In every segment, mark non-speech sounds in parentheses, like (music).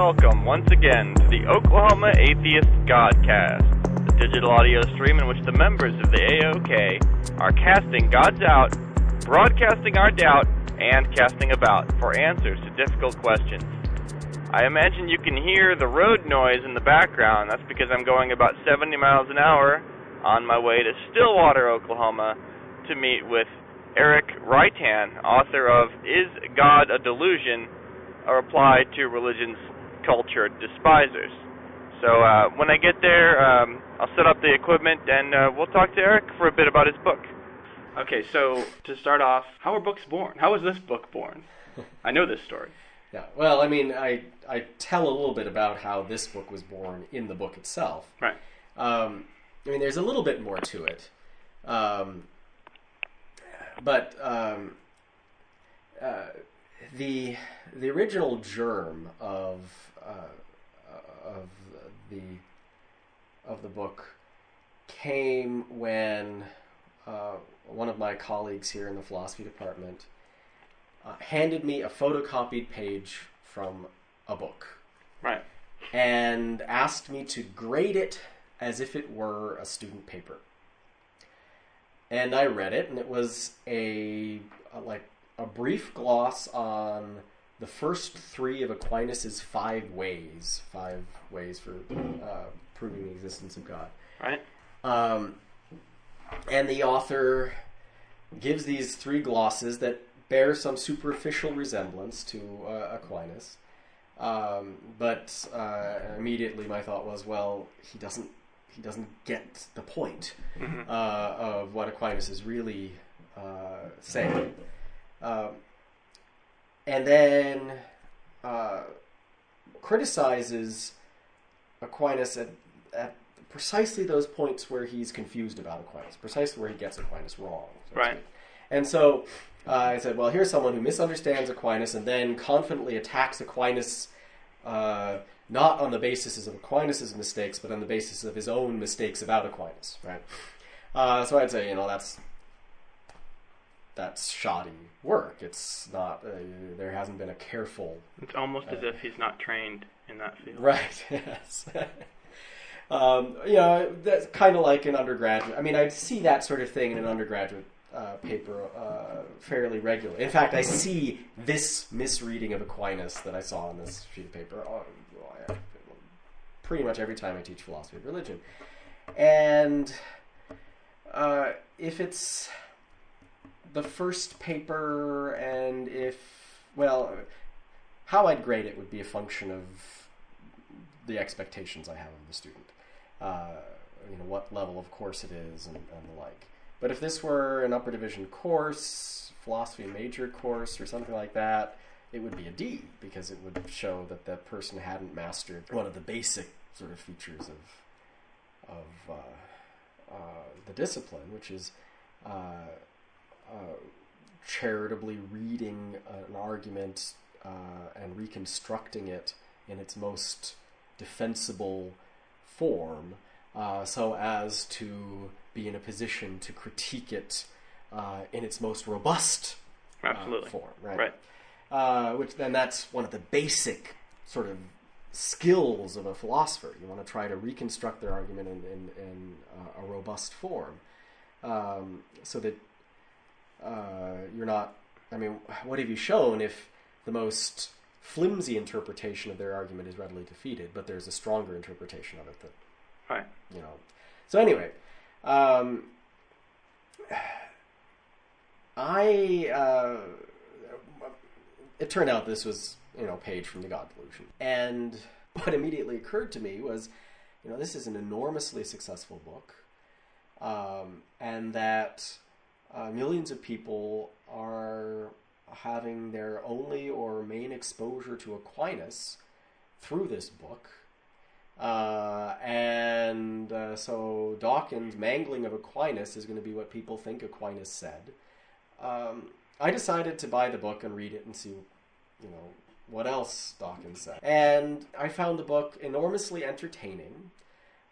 welcome once again to the Oklahoma Atheist Godcast, the digital audio stream in which the members of the AOK are casting God's out, broadcasting our doubt, and casting about for answers to difficult questions. I imagine you can hear the road noise in the background. That's because I'm going about 70 miles an hour on my way to Stillwater, Oklahoma, to meet with Eric Reitan, author of Is God a Delusion? A Reply to Religion's Cultured Despisers. So uh, when I get there, um, I'll set up the equipment and uh, we'll talk to Eric for a bit about his book. Okay, so to start off, how are books born? How was this book born? (laughs) I know this story. Yeah, well, I mean, I I tell a little bit about how this book was born in the book itself. Right. Um, I mean, there's a little bit more to it, um, but um, uh, the the original germ of uh, of the of the book came when uh, one of my colleagues here in the philosophy department uh, handed me a photocopied page from a book Right. and asked me to grade it as if it were a student paper. And I read it, and it was a, a like a brief gloss on the first three of Aquinas's five ways, five ways for uh, proving the existence of God. Right. Um, and the author gives these three glosses that bear some superficial resemblance to uh, Aquinas. Um, but uh, immediately my thought was, well, he doesn't he doesn't get the point Mhm. uh, of what Aquinas is really uh, saying. Um, and then uh, criticizes Aquinas at, at precisely those points where he's confused about Aquinas, precisely where he gets Aquinas wrong. so Right. speak. And so uh, I said, well, here's someone who misunderstands Aquinas and then confidently attacks Aquinas uh, not on the basis of Aquinas' mistakes, but on the basis of his own mistakes about Aquinas, right? Uh, so I'd say, you know, that's that's shoddy work. It's not. Uh, there hasn't been a careful It's almost as if he's not trained in that field. Right. (laughs) Yes. um, you know, that's kind of like an undergraduate. I mean, I see that sort of thing in an undergraduate uh, paper uh, fairly regularly. In fact, I see this misreading of Aquinas that I saw on this sheet of paper uh, pretty much every time I teach philosophy of religion. And uh, if it's the first paper, and if well, how I'd grade it would be a function of the expectations I have of the student. Uh, you know, what level of course it is and, and the like. But if this were an upper division course, philosophy major course, or something like that, it would be a D because it would show that that person hadn't mastered one of the basic sort of features of of uh, uh, the discipline, which is uh, uh, charitably reading an argument uh, and reconstructing it in its most defensible form uh, so as to be in a position to critique it uh, in its most robust uh, form, right? Right. Uh, which then that's one of the basic sort of skills of a philosopher. You want to try to reconstruct their argument in, in, in uh, a robust form, um, so that uh, you're not. I mean, what have you shown if the most flimsy interpretation of their argument is readily defeated, but there's a stronger interpretation of it that Right. you know. So anyway, um, I uh, it turned out this was you know page from the God Delusion, and what immediately occurred to me was, you know, this is an enormously successful book, um, and that uh, millions of people are having their only or main exposure to Aquinas through this book. Uh, and uh, so Dawkins' mangling of Aquinas is going to be what people think Aquinas said. Um, I decided to buy the book and read it and see, you know, what else Dawkins said. And I found the book enormously entertaining.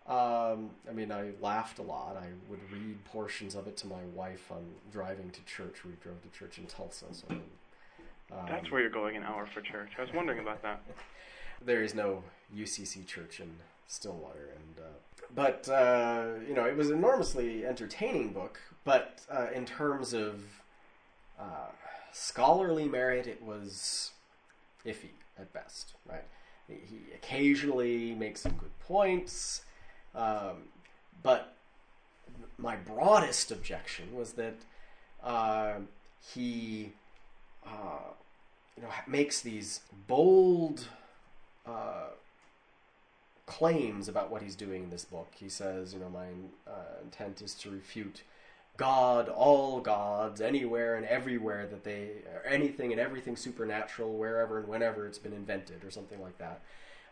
Um, I mean, I laughed a lot. I would read portions of it to my wife on driving to church. We drove to church in Tulsa, so. Um, That's where you're going an hour for church. I was wondering about that. (laughs) there is no UCC church in Stillwater, and uh, but uh, you know it was an enormously entertaining book. But uh, in terms of uh, scholarly merit, it was iffy at best. Right? He occasionally makes some good points, um, but my broadest objection was that uh, he uh, you know makes these bold uh, claims about what he's doing in this book. He says, you know, my uh, intent is to refute God, all gods, anywhere and everywhere that they, anything and everything supernatural, wherever and whenever it's been invented, or something like that.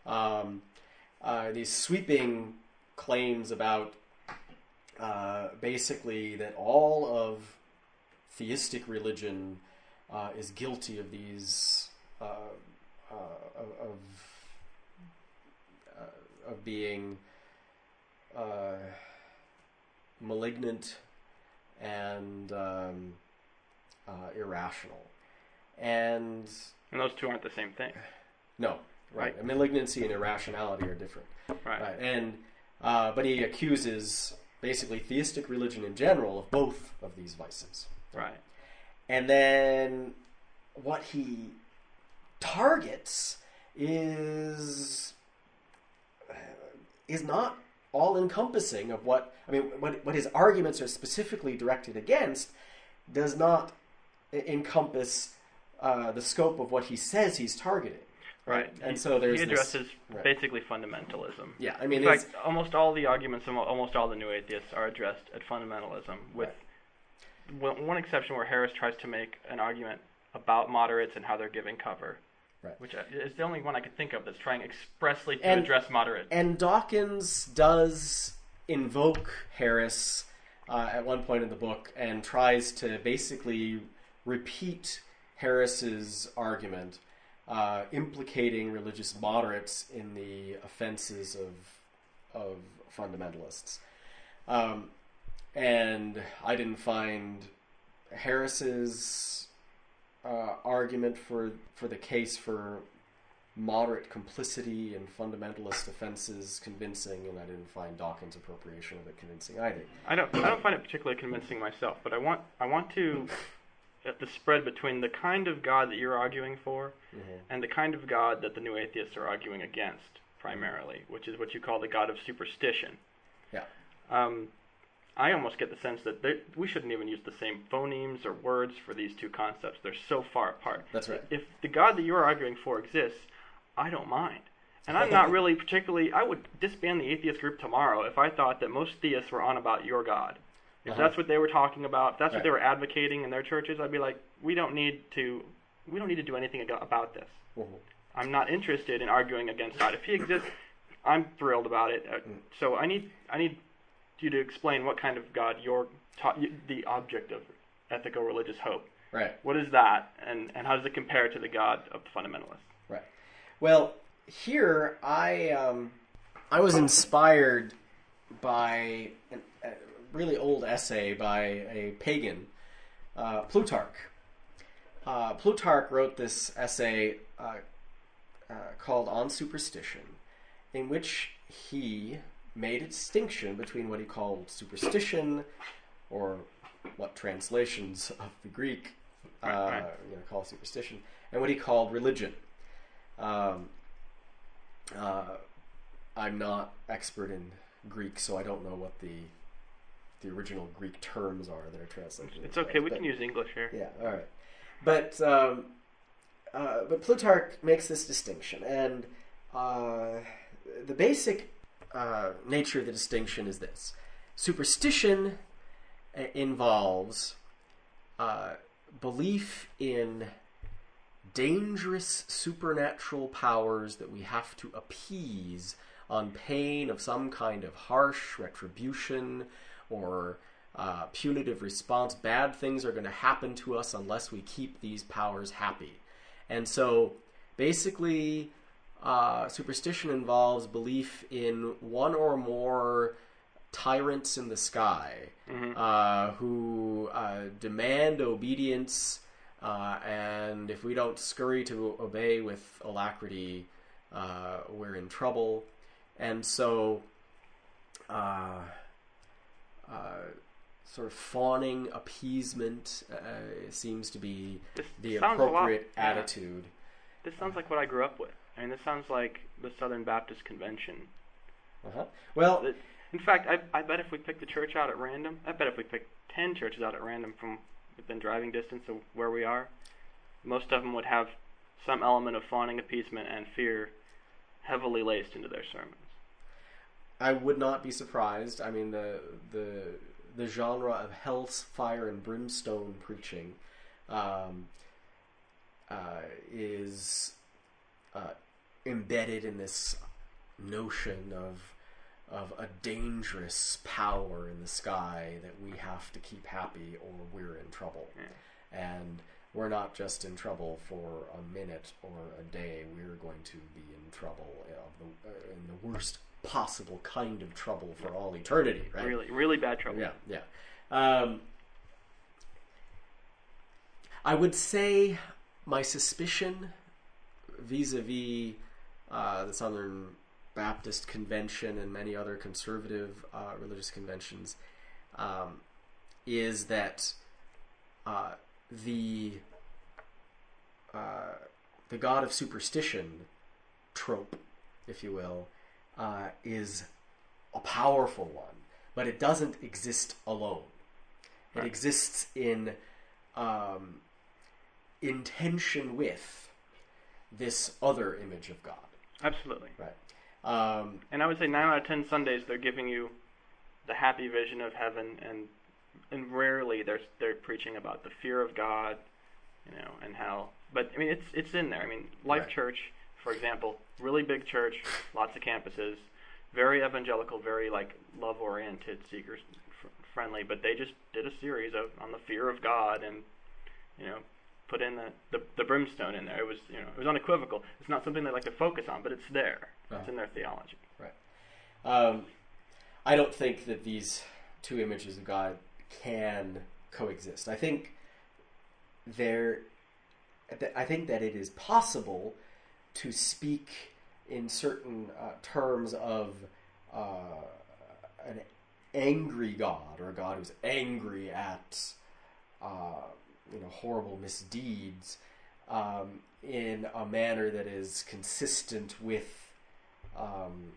Um, uh, these sweeping claims about uh, basically that all of theistic religion uh, is guilty of these uh, uh, of uh, of being malignant and um, irrational, and and those two aren't the same thing. No, right. Right. Malignancy and irrationality are different. Right. Right. And uh, but he accuses basically theistic religion in general of both of these vices. Right. And then what he targets is uh, is not all encompassing of what I mean what what his arguments are specifically directed against does not encompass uh, the scope of what he says he's targeting. Right. And He- so there's he this- addresses right. basically fundamentalism. Yeah, I mean, In fact, almost all the arguments of almost all the new atheists are addressed at fundamentalism, with one one exception where Harris tries to make an argument about moderates and how they're giving cover, Right. which is the only one I can think of that's trying expressly to And- address moderates. and Dawkins does invoke Harris uh, at one point in the book and tries to basically repeat Harris's argument, uh, implicating religious moderates in the offenses of of fundamentalists. Um, and I didn't find Harris's uh, argument for for the case for moderate complicity in fundamentalist offenses convincing, and I didn't find Dawkins' appropriation of it convincing either. I don't I don't find it particularly convincing myself, but I want I want to at the spread between the kind of God that you're arguing for and the kind of God that the new atheists are arguing against primarily, which is what you call the God of superstition. Yeah. Um, I almost get the sense that they, we shouldn't even use the same phonemes or words for these two concepts. They're so far apart. That's right. If the God that you're arguing for exists, I don't mind. And I'm (laughs) not really particularly. I would disband the atheist group tomorrow if I thought that most theists were on about your God. If Uh-huh. that's what they were talking about, if that's what they were advocating in their churches, I'd be like, we don't need to. We don't need to do anything about this. Mhm. I'm not interested in arguing against God. If He exists, I'm thrilled about it. Uh, Mm. So I need I need you to explain what kind of God you're ta- the object of ethical religious hope. Right. What is that, and and how does it compare to the God of the fundamentalists? Right. Well, here I um, I was inspired by an, really old essay by a pagan, uh, Plutarch. Uh, Plutarch wrote this essay uh, uh, called "On Superstition," in which he made a distinction between what he called superstition, or what translations of the Greek uh, you know, call superstition, and what he called religion. Um, I'm not expert in Greek, so I don't know what the the original Greek terms are that are translated. It's okay. We French, can use English here. yeah, all right. But um, uh, but Plutarch makes this distinction, and uh, the basic uh, nature of the distinction is this: superstition uh, involves uh, belief in dangerous supernatural powers that we have to appease on pain of some kind of harsh retribution or uh, punitive response. Bad things are going to happen to us unless we keep these powers happy. And so basically, uh, superstition involves belief in one or more tyrants in the sky uh, who uh, demand obedience, uh, and if we don't scurry to obey with alacrity, uh, we're in trouble, and so uh, sort of fawning appeasement uh, seems to be This the sounds a lot- appropriate yeah. attitude. This sounds like what I grew up with. I mean, this sounds like the Southern Baptist Convention. Uh-huh. Well, In fact, I, I bet if we picked a church out at random, I bet if we picked 10 churches out at random from within driving distance of where we are, most of them would have some element of fawning appeasement and fear heavily laced into their sermons. I would not be surprised. I mean, the the the genre of hell's fire and brimstone preaching um, uh, is uh, embedded in this notion of of a dangerous power in the sky that we have to keep happy or we're in trouble. And we're not just in trouble for a minute or a day. We're going to be in trouble of the, uh, in the worst possible kind of trouble for all eternity. Right? Really, really bad trouble. Yeah, yeah. Um, I would say my suspicion vis-a-vis uh, the Southern Baptist Convention and many other conservative uh, religious conventions um, is that uh, the uh, the god of superstition trope, if you will, uh, is a powerful one, but it doesn't exist alone. It Right. exists in um, in tension with this other image of God. Absolutely. Right. Um, And I would say 9 out of 10 Sundays they're giving you the happy vision of heaven and and rarely they're they're preaching about the fear of God, you know, and how but I mean it's it's in there. I mean, Life Right. Church, for example, really big church, lots of campuses, very evangelical, very like love oriented, seekers fr- friendly, but they just did a series of on the fear of God and you know, put in the, the the brimstone in there. It was, you know, it was unequivocal. It's not something they like to focus on, but it's there. It's Uh-huh. in their theology. Um, I don't think that these two images of God can coexist. I think there, I think that it is possible to speak in certain uh, terms of uh, an angry God or a God who's angry at uh, you know horrible misdeeds um, in a manner that is consistent with um,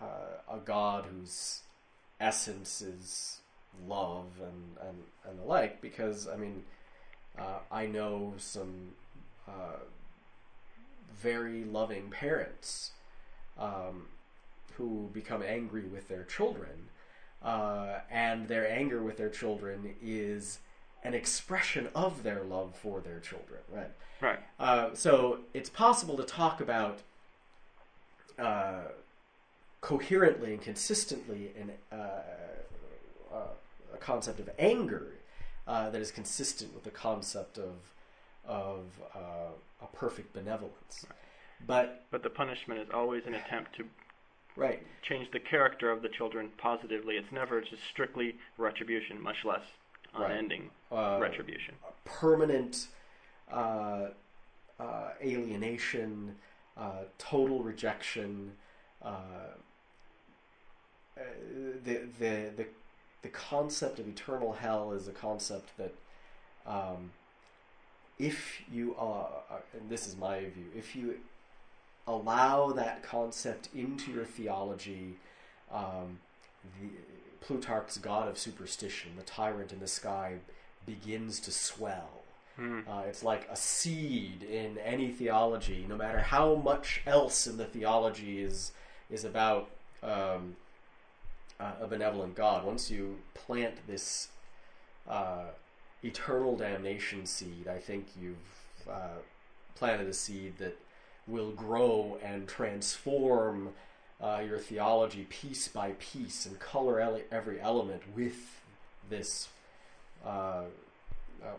uh, a God whose essence is love and, and, and the like. Because, I mean, uh, I know some uh, very loving parents um, who become angry with their children, uh, and their anger with their children is an expression of their love for their children, right? Right. Uh, so it's possible to talk about uh, coherently and consistently in uh, uh, a concept of anger uh, that is consistent with the concept of of uh, a perfect benevolence. But But the punishment is always an attempt to right, change the character of the children positively. It's never just strictly retribution, much less Right. unending uh, retribution. permanent uh, uh, alienation, uh, total rejection. Uh, uh, the, the the the concept of eternal hell is a concept that, um, if you are, and this is my view, if you allow that concept into your theology, um, the Plutarch's god of superstition, the tyrant in the sky, begins to swell. Hmm. Uh, it's like a seed in any theology, no matter how much else in the theology is is about um, uh, a benevolent God. Once you plant this uh, eternal damnation seed, I think you've uh, planted a seed that will grow and transform uh, your theology piece by piece and color ele- every element with this uh, uh,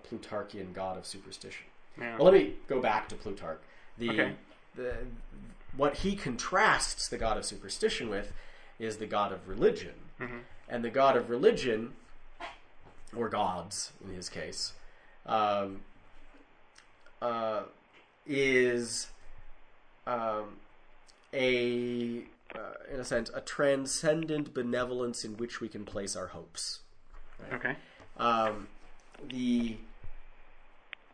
Plutarchian god of superstition. Yeah. Well, let me go back to Plutarch. The, Okay. the what he contrasts the god of superstition with is the god of religion, Mhm. and the god of religion, or gods in his case, um, uh, is um, a, uh, in a sense, a transcendent benevolence in which we can place our hopes. Okay. Um, the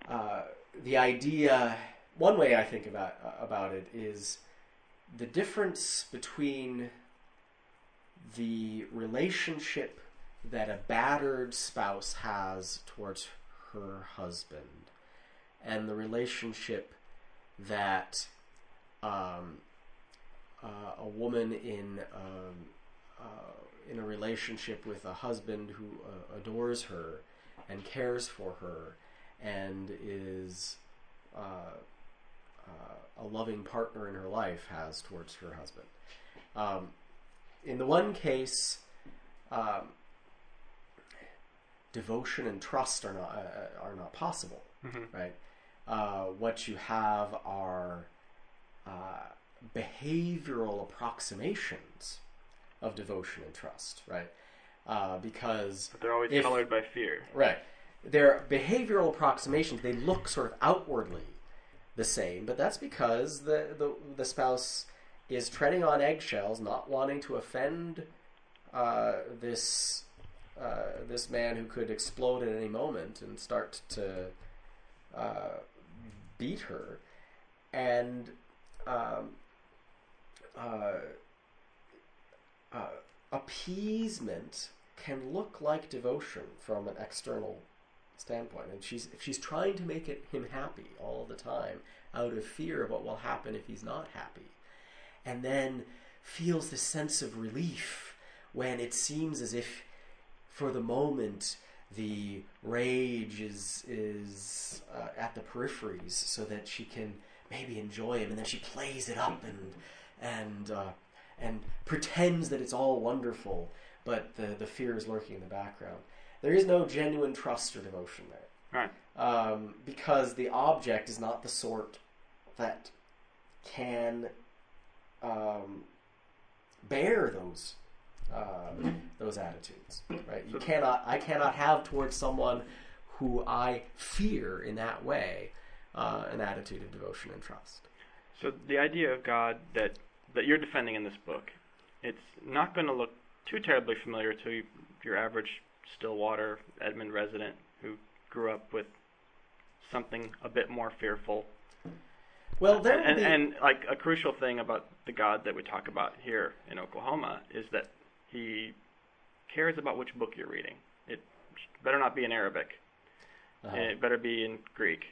uh, the idea, one way I think about about it is the difference between the relationship that a battered spouse has towards her husband and the relationship that um, uh, a woman in um, uh, in a relationship with a husband who uh, adores her and cares for her and is uh, uh, a loving partner in her life has towards her husband. Um, in the one case, um, devotion and trust are not uh, are not possible, right? Uh, what you have are uh, behavioral approximations of devotion and trust, right? Uh, because But they're always If- colored by fear. Right. They're behavioral approximations. They look sort of outwardly the same, but that's because the, the, the spouse is treading on eggshells, not wanting to offend uh, this uh, this man who could explode at any moment and start to uh, beat her, and um, uh, uh, appeasement can look like devotion from an external standpoint. And she's she's trying to make it, him happy all the time out of fear of what will happen if he's not happy, and then feels this sense of relief when it seems as if, for the moment, the rage is is uh, at the peripheries, so that she can maybe enjoy him, and then she plays it up and and uh, and pretends that it's all wonderful, but the the fear is lurking in the background. There is no genuine trust or devotion there Right. um, because the object is not the sort that can um, bear those uh, those attitudes. Right? You cannot. I cannot have towards someone who I fear in that way uh, an attitude of devotion and trust. So the idea of God that that you're defending in this book, it's not going to look too terribly familiar to your average Stillwater Edmond resident who grew up with something a bit more fearful. Well, there and, be, and like a crucial thing about the God that we talk about here in Oklahoma is that he cares about which book you're reading. It better not be in Arabic. uh-huh. and it better be in Greek,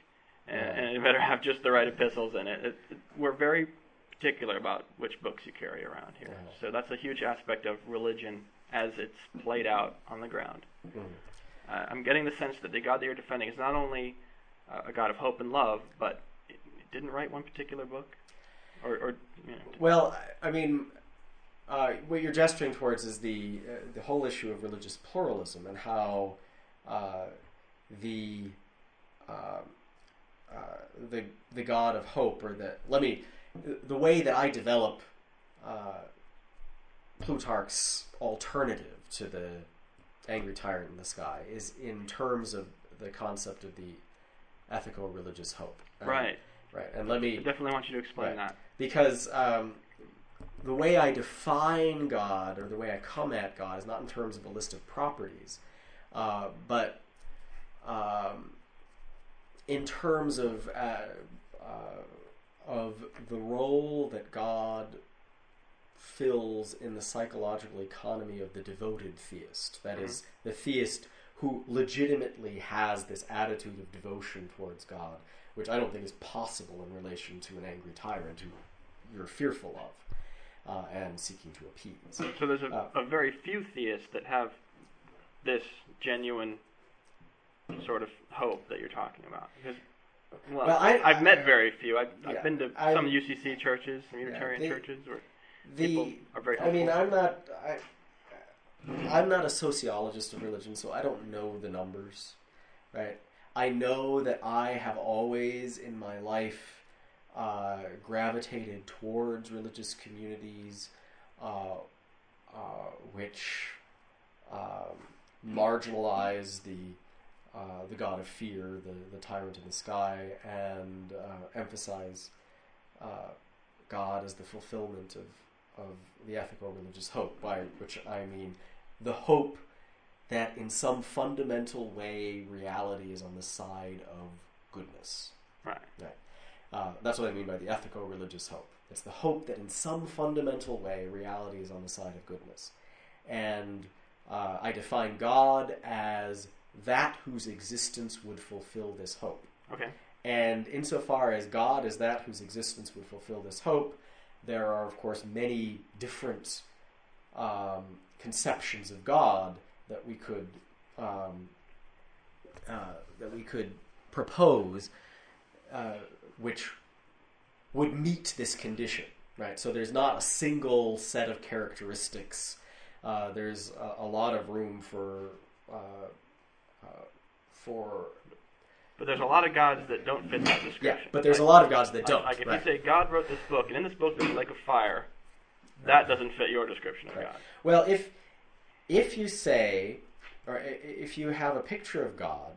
and, Yeah. and it better have just the right epistles in it. It, it. We're very particular about which books you carry around here, Yeah. so that's a huge aspect of religion as it's played out on the ground. Mhm. Uh, I'm getting the sense that the God that you're defending is not only uh, a God of hope and love, but it, it didn't write one particular book, or, or you know, Well, I mean, uh, what you're gesturing towards is the uh, the whole issue of religious pluralism and how uh, the um uh, the the God of hope, or the let me the way that I develop uh, Plutarch's alternative to the angry tyrant in the sky is in terms of the concept of the ethical religious hope. Um, right. Right, and let me I definitely want you to explain Right. that. because um, the way I define God or the way I come at God is not in terms of a list of properties, uh, but um, in terms of uh, uh, of the role that God fills in the psychological economy of the devoted theist. That is, the theist who legitimately has this attitude of devotion towards God, which I don't think is possible in relation to an angry tyrant who you're fearful of uh, and seeking to appease. So there's a, Uh, a very few theists that have this genuine sort of hope that you're talking about. Because, well, Well, I- I've met very few. I've, Yeah, I've been to I- some UCC churches, some Unitarian they- churches, where The people are very. I mean. I'm not. I, I'm not a sociologist of religion, so I don't know the numbers, right? I know that I have always in my life uh, gravitated towards religious communities, uh, uh, which um, marginalize the uh, the god of fear, the the tyrant in the sky, and uh, emphasize uh, God as the fulfillment of of the ethical religious hope, by which I mean the hope that in some fundamental way reality is on the side of goodness. Right. Uh, that's what I mean by the ethical religious hope. It's the hope that in some fundamental way reality is on the side of goodness. And uh, I define God as that whose existence would fulfill this hope. Okay. And insofar as God is that whose existence would fulfill this hope, there are, of course, many different um, conceptions of God that we could um, uh, that we could propose, uh, which would meet this condition, right? So there's not a single set of characteristics. Uh, there's a, a lot of room for uh, uh, for But there's a lot of gods that don't fit that description. yeah, but there's a lot of gods that don't. Like if right. you say God wrote this book, and in this book there's like a fire, that doesn't fit your description of Right. God. Well, if if you say, or if you have a picture of God,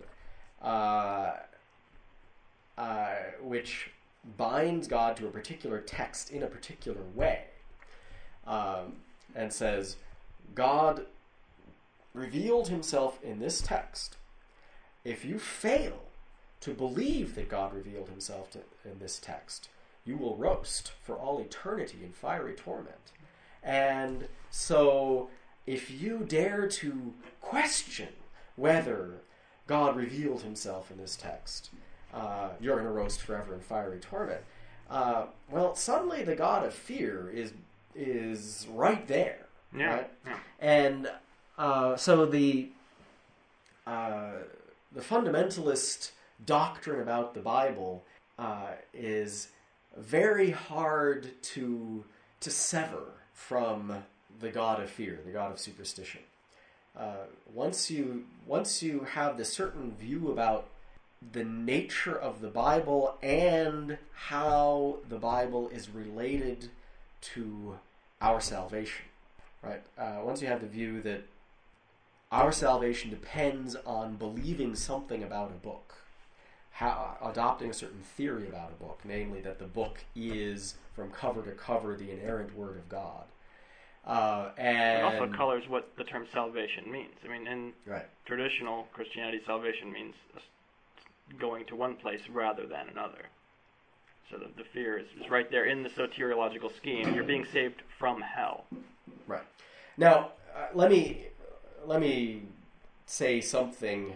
uh, which binds God to a particular text in a particular way, um, and says, God revealed Himself in this text. If you fail to believe that God revealed Himself to, in this text, you will roast for all eternity in fiery torment. And so, if you dare to question whether God revealed himself in this text, uh, you're going to roast forever in fiery torment. Uh, well, suddenly the God of fear is is right there. Yeah. Right? yeah. And uh, so the uh, the fundamentalist doctrine about the Bible uh, is very hard to to sever from the God of fear, the God of superstition. Uh, once you once you have this certain view about the nature of the Bible and how the Bible is related to our salvation, right? Uh, once you have the view that our salvation depends on believing something about a book, how, adopting a certain theory about a book, namely that the book is from cover to cover the inerrant Word of God. Uh, It and also colors what the term salvation means. I mean, in right, traditional Christianity, salvation means going to one place rather than another. So the, the fear is, is right there in the soteriological scheme. You're being saved from hell. right. Now, uh, let me let me say something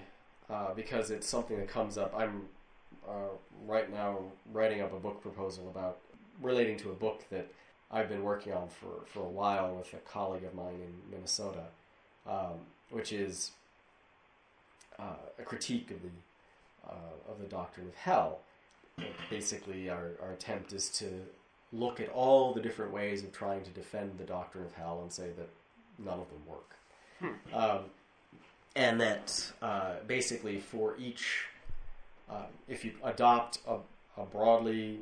uh, because it's something that comes up. I'm uh, right now writing up a book proposal about relating to a book that I've been working on for, for a while with a colleague of mine in Minnesota, um, which is uh, a critique of the uh, of the doctrine of hell. Basically, our, our attempt is to look at all the different ways of trying to defend the doctrine of hell and say that none of them work. Um, and that uh, basically for each, uh, if you adopt a, a broadly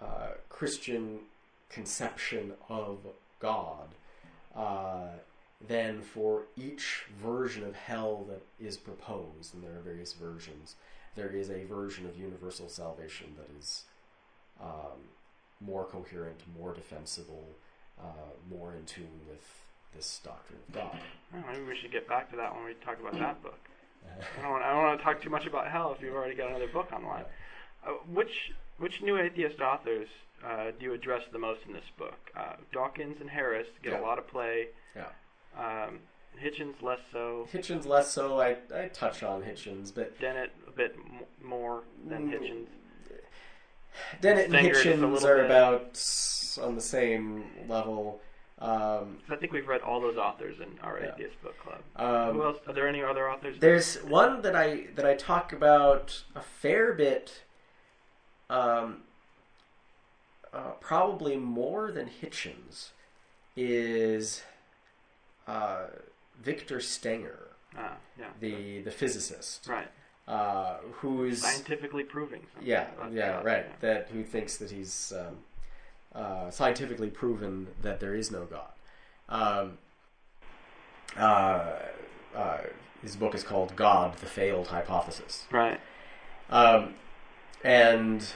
uh, Christian conception of God, uh, then for each version of hell that is proposed, and there are various versions, there is a version of universal salvation that is um, more coherent, more defensible, uh, more in tune with this doctrine of God. Well, maybe we should get back to that when we talk about that book. (laughs) I don't, want, I don't want to talk too much about hell if you've already got another book online. Uh, which which new atheist authors uh, do you address the most in this book? Uh, Dawkins and Harris get Yeah. a lot of play. Yeah. Um, Hitchens less so. Hitchens less so. I, I touch on Hitchens, but Dennett a bit m- more than Mm. Hitchens. Dennett and Stenger just a Hitchens are bit. about on the same level. Um, I think we've read all those authors in our Yeah. atheist book club. um, Who else? Are there any other authors? There's one that I that I talk about a fair bit, um, uh, probably more than Hitchens, is uh, Victor Stenger, Ah, yeah. the the physicist, right. uh, who's Scientifically proving something. yeah yeah right yeah. that who thinks that he's um, uh, scientifically proven that there is no God. Um, uh, uh, his book is called God: The Failed Hypothesis, Right. um, and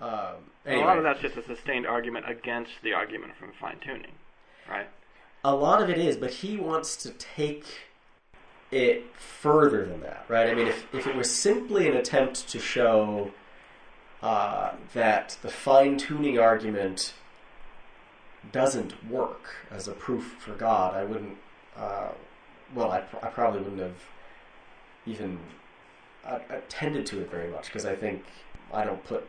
Um, A lot of that's just a sustained argument against the argument from fine tuning, right? A lot of it is, but he wants to take it further than that, right? I mean, if, if it was simply an attempt to show uh, that the fine tuning argument doesn't work as a proof for God, I wouldn't. Uh, well, I, I probably wouldn't have even uh, attended to it very much because I think I don't put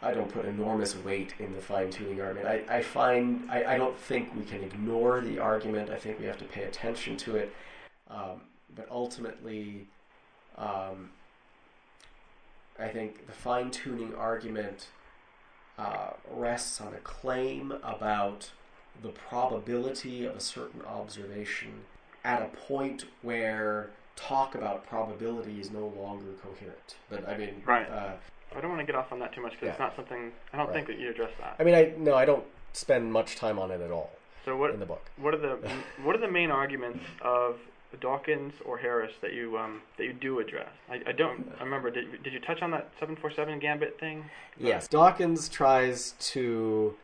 I don't put enormous weight in the fine tuning argument. I, I find I, I don't think we can ignore the argument. I think we have to pay attention to it. Um, but ultimately, um, I think the fine tuning argument uh, rests on a claim about the probability of a certain observation at a point where talk about probability is no longer coherent. But I mean, Right. Uh, I don't want to get off on that too much because it's not something. I don't Right. think that you address that. I mean, I no, I don't spend much time on it at all So what in the book. what are the (laughs) what are the main arguments of Dawkins or Harris that you um, that you do address? I, I don't I remember. Did, did you touch on that seven four seven gambit thing? Yes, Dawkins tries to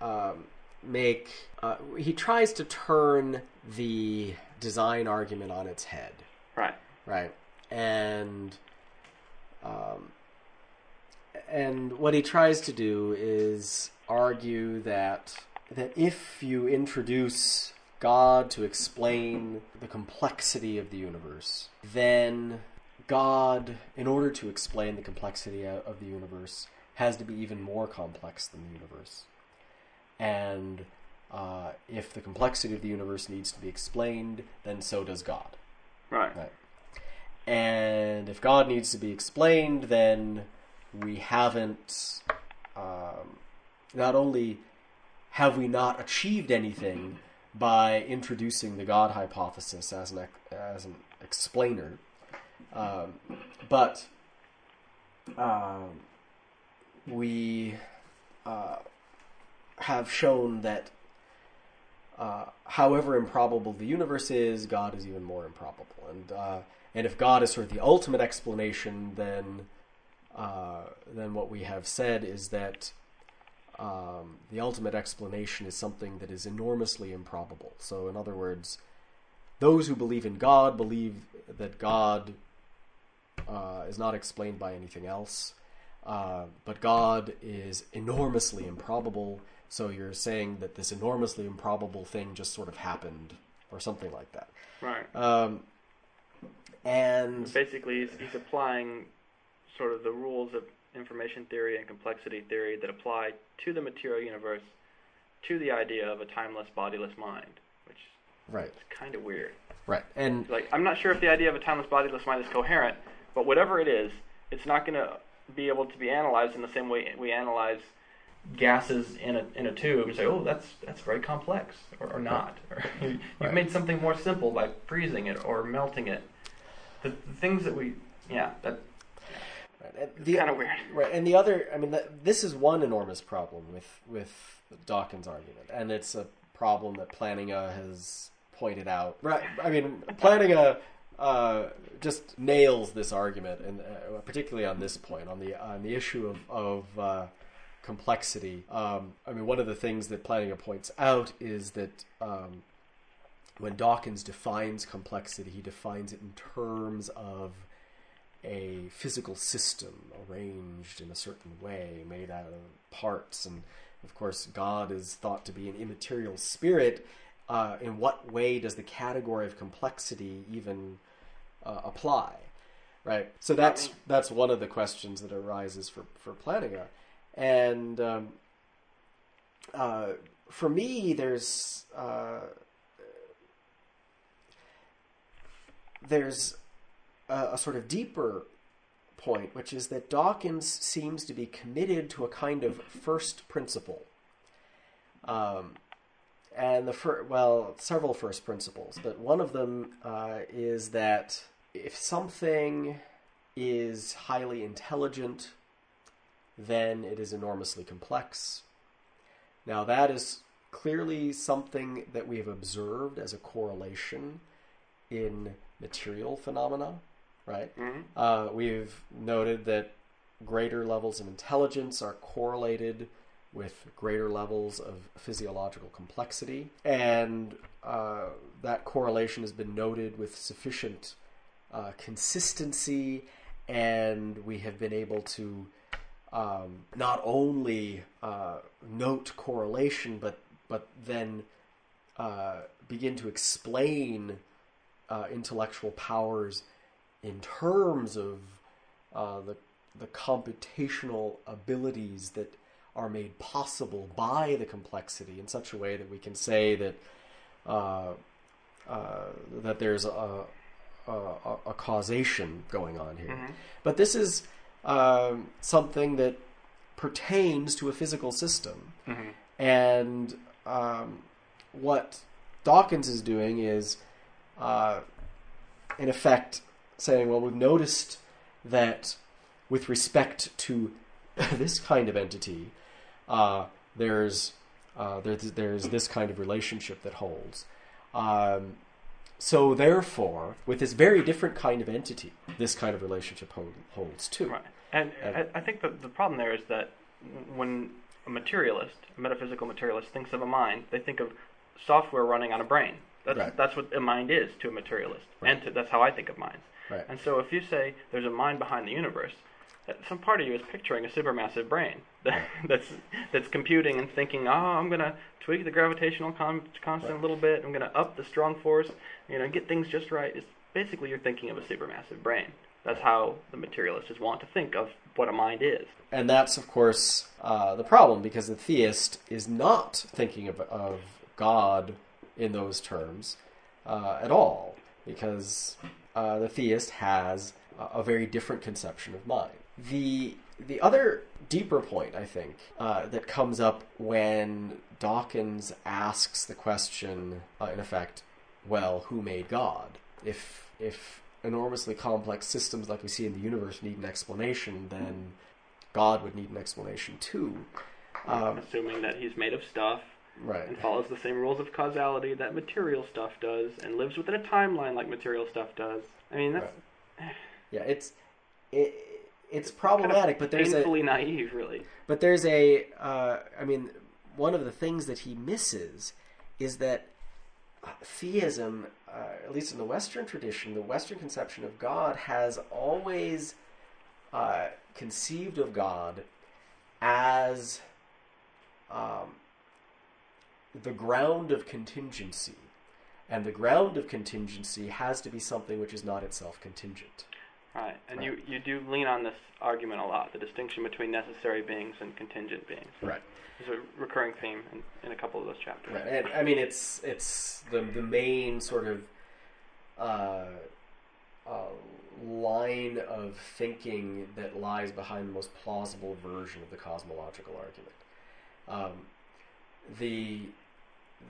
um, make. Uh, he tries to turn the design argument on its head, Right. right? And um, and what he tries to do is argue that that if you introduce God to explain the complexity of the universe, then God, in order to explain the complexity of the universe, has to be even more complex than the universe. And uh, if the complexity of the universe needs to be explained, then so does God. Right. Right. And if God needs to be explained, then we haven't. Um, not only have we not achieved anything by introducing the God hypothesis as an as an explainer, um, but um, we uh, have shown that uh, however improbable the universe is, God is even more improbable. And uh, and if God is sort of the ultimate explanation, then uh, then what we have said is that um, the ultimate explanation is something that is enormously improbable. So, in other words, those who believe in God believe that God uh, is not explained by anything else, uh, but God is enormously improbable. So you're saying that this enormously improbable thing just sort of happened, or something like that. Right. Um, and Basically, he's, he's applying sort of the rules of information theory and complexity theory that apply to the material universe to the idea of a timeless, bodiless mind, which right, is kind of weird. right, and Like, I'm not sure if the idea of a timeless, bodiless mind is coherent, but whatever it is, it's not going to be able to be analyzed in the same way we analyze gases in a in a tube and say, oh, that's that's very complex, or, or not. Or (laughs) you, you've Right. made something more simple by freezing it or melting it. The, the things that we, yeah, that right, the kind of weird. Right, and the other, I mean, that, this is one enormous problem with with Dawkins' argument, and it's a problem that Plantinga has pointed out. Right, I mean, Plantinga uh, just nails this argument, and uh, particularly on this point, on the on the issue of of uh, complexity. Um, I mean, one of the things that Plantinga points out is that. Um, when Dawkins defines complexity, he defines it in terms of a physical system arranged in a certain way, made out of parts. And of course, God is thought to be an immaterial spirit. Uh, in what way does the category of complexity even uh, apply? Right. So that's that's one of the questions that arises for for Plantinga, and um, uh, for me, there's uh, there's a, a sort of deeper point, which is that Dawkins seems to be committed to a kind of first principle. Um, and the fir- well, several first principles, but one of them uh, is that if something is highly intelligent, then it is enormously complex. Now, that is clearly something that we have observed as a correlation in material phenomena, right? Mhm. Uh, we've noted that greater levels of intelligence are correlated with greater levels of physiological complexity, and uh, that correlation has been noted with sufficient uh, consistency, and we have been able to um, not only uh, note correlation, but but then uh, begin to explain uh, intellectual powers in terms of uh, the the computational abilities that are made possible by the complexity in such a way that we can say that uh, uh, that there's a, a, a, causation going on here. Mm-hmm. But this is um, something that pertains to a physical system, Mm-hmm. and um, what Dawkins is doing is, uh, in effect, saying, well, we've noticed that with respect to (laughs) this kind of entity, uh, there's, uh, there's there's this kind of relationship that holds. Um, so therefore, with this very different kind of entity, this kind of relationship hold, holds too. Right. And And- I, I think the, the problem there is that when a materialist, a metaphysical materialist, thinks of a mind, they think of software running on a brain. That's, Right. that's what a mind is to a materialist. Right. And to, that's how I think of minds. Right. And so if you say there's a mind behind the universe, some part of you is picturing a supermassive brain (laughs) that, that's that's computing and thinking, oh, I'm gonna tweak the gravitational con- constant a little bit. I'm gonna up the strong force, you know, get things just right. It's basically you're thinking of a supermassive brain. That's how the materialists want to think of what a mind is. And that's, of course, uh, the problem because the theist is not thinking of, of God in those terms uh, at all, because uh, the theist has a, very different conception of mind. The the other deeper point, I think, uh, that comes up when Dawkins asks the question, uh, in effect, well, who made God? If if enormously complex systems like we see in the universe need an explanation, then God would need an explanation too. Um, assuming that he's made of stuff right. and follows the same rules of causality that material stuff does and lives within a timeline like material stuff does. I mean, that's Yeah, it's it, it's problematic, but there's a painfully naive, really. but there's a uh, I mean, one of the things that he misses is that uh, theism, uh, at least in the Western tradition, the Western conception of God has always uh, conceived of God as um, the ground of contingency. And the ground of contingency has to be something which is not itself contingent. Right, and Right. you you do lean on this argument a lot, the distinction between necessary beings and contingent beings. Right. It's a recurring theme in, in a couple of those chapters. Right. And, I mean, it's it's the the main sort of uh, uh, line of thinking that lies behind the most plausible version of the cosmological argument. Um, the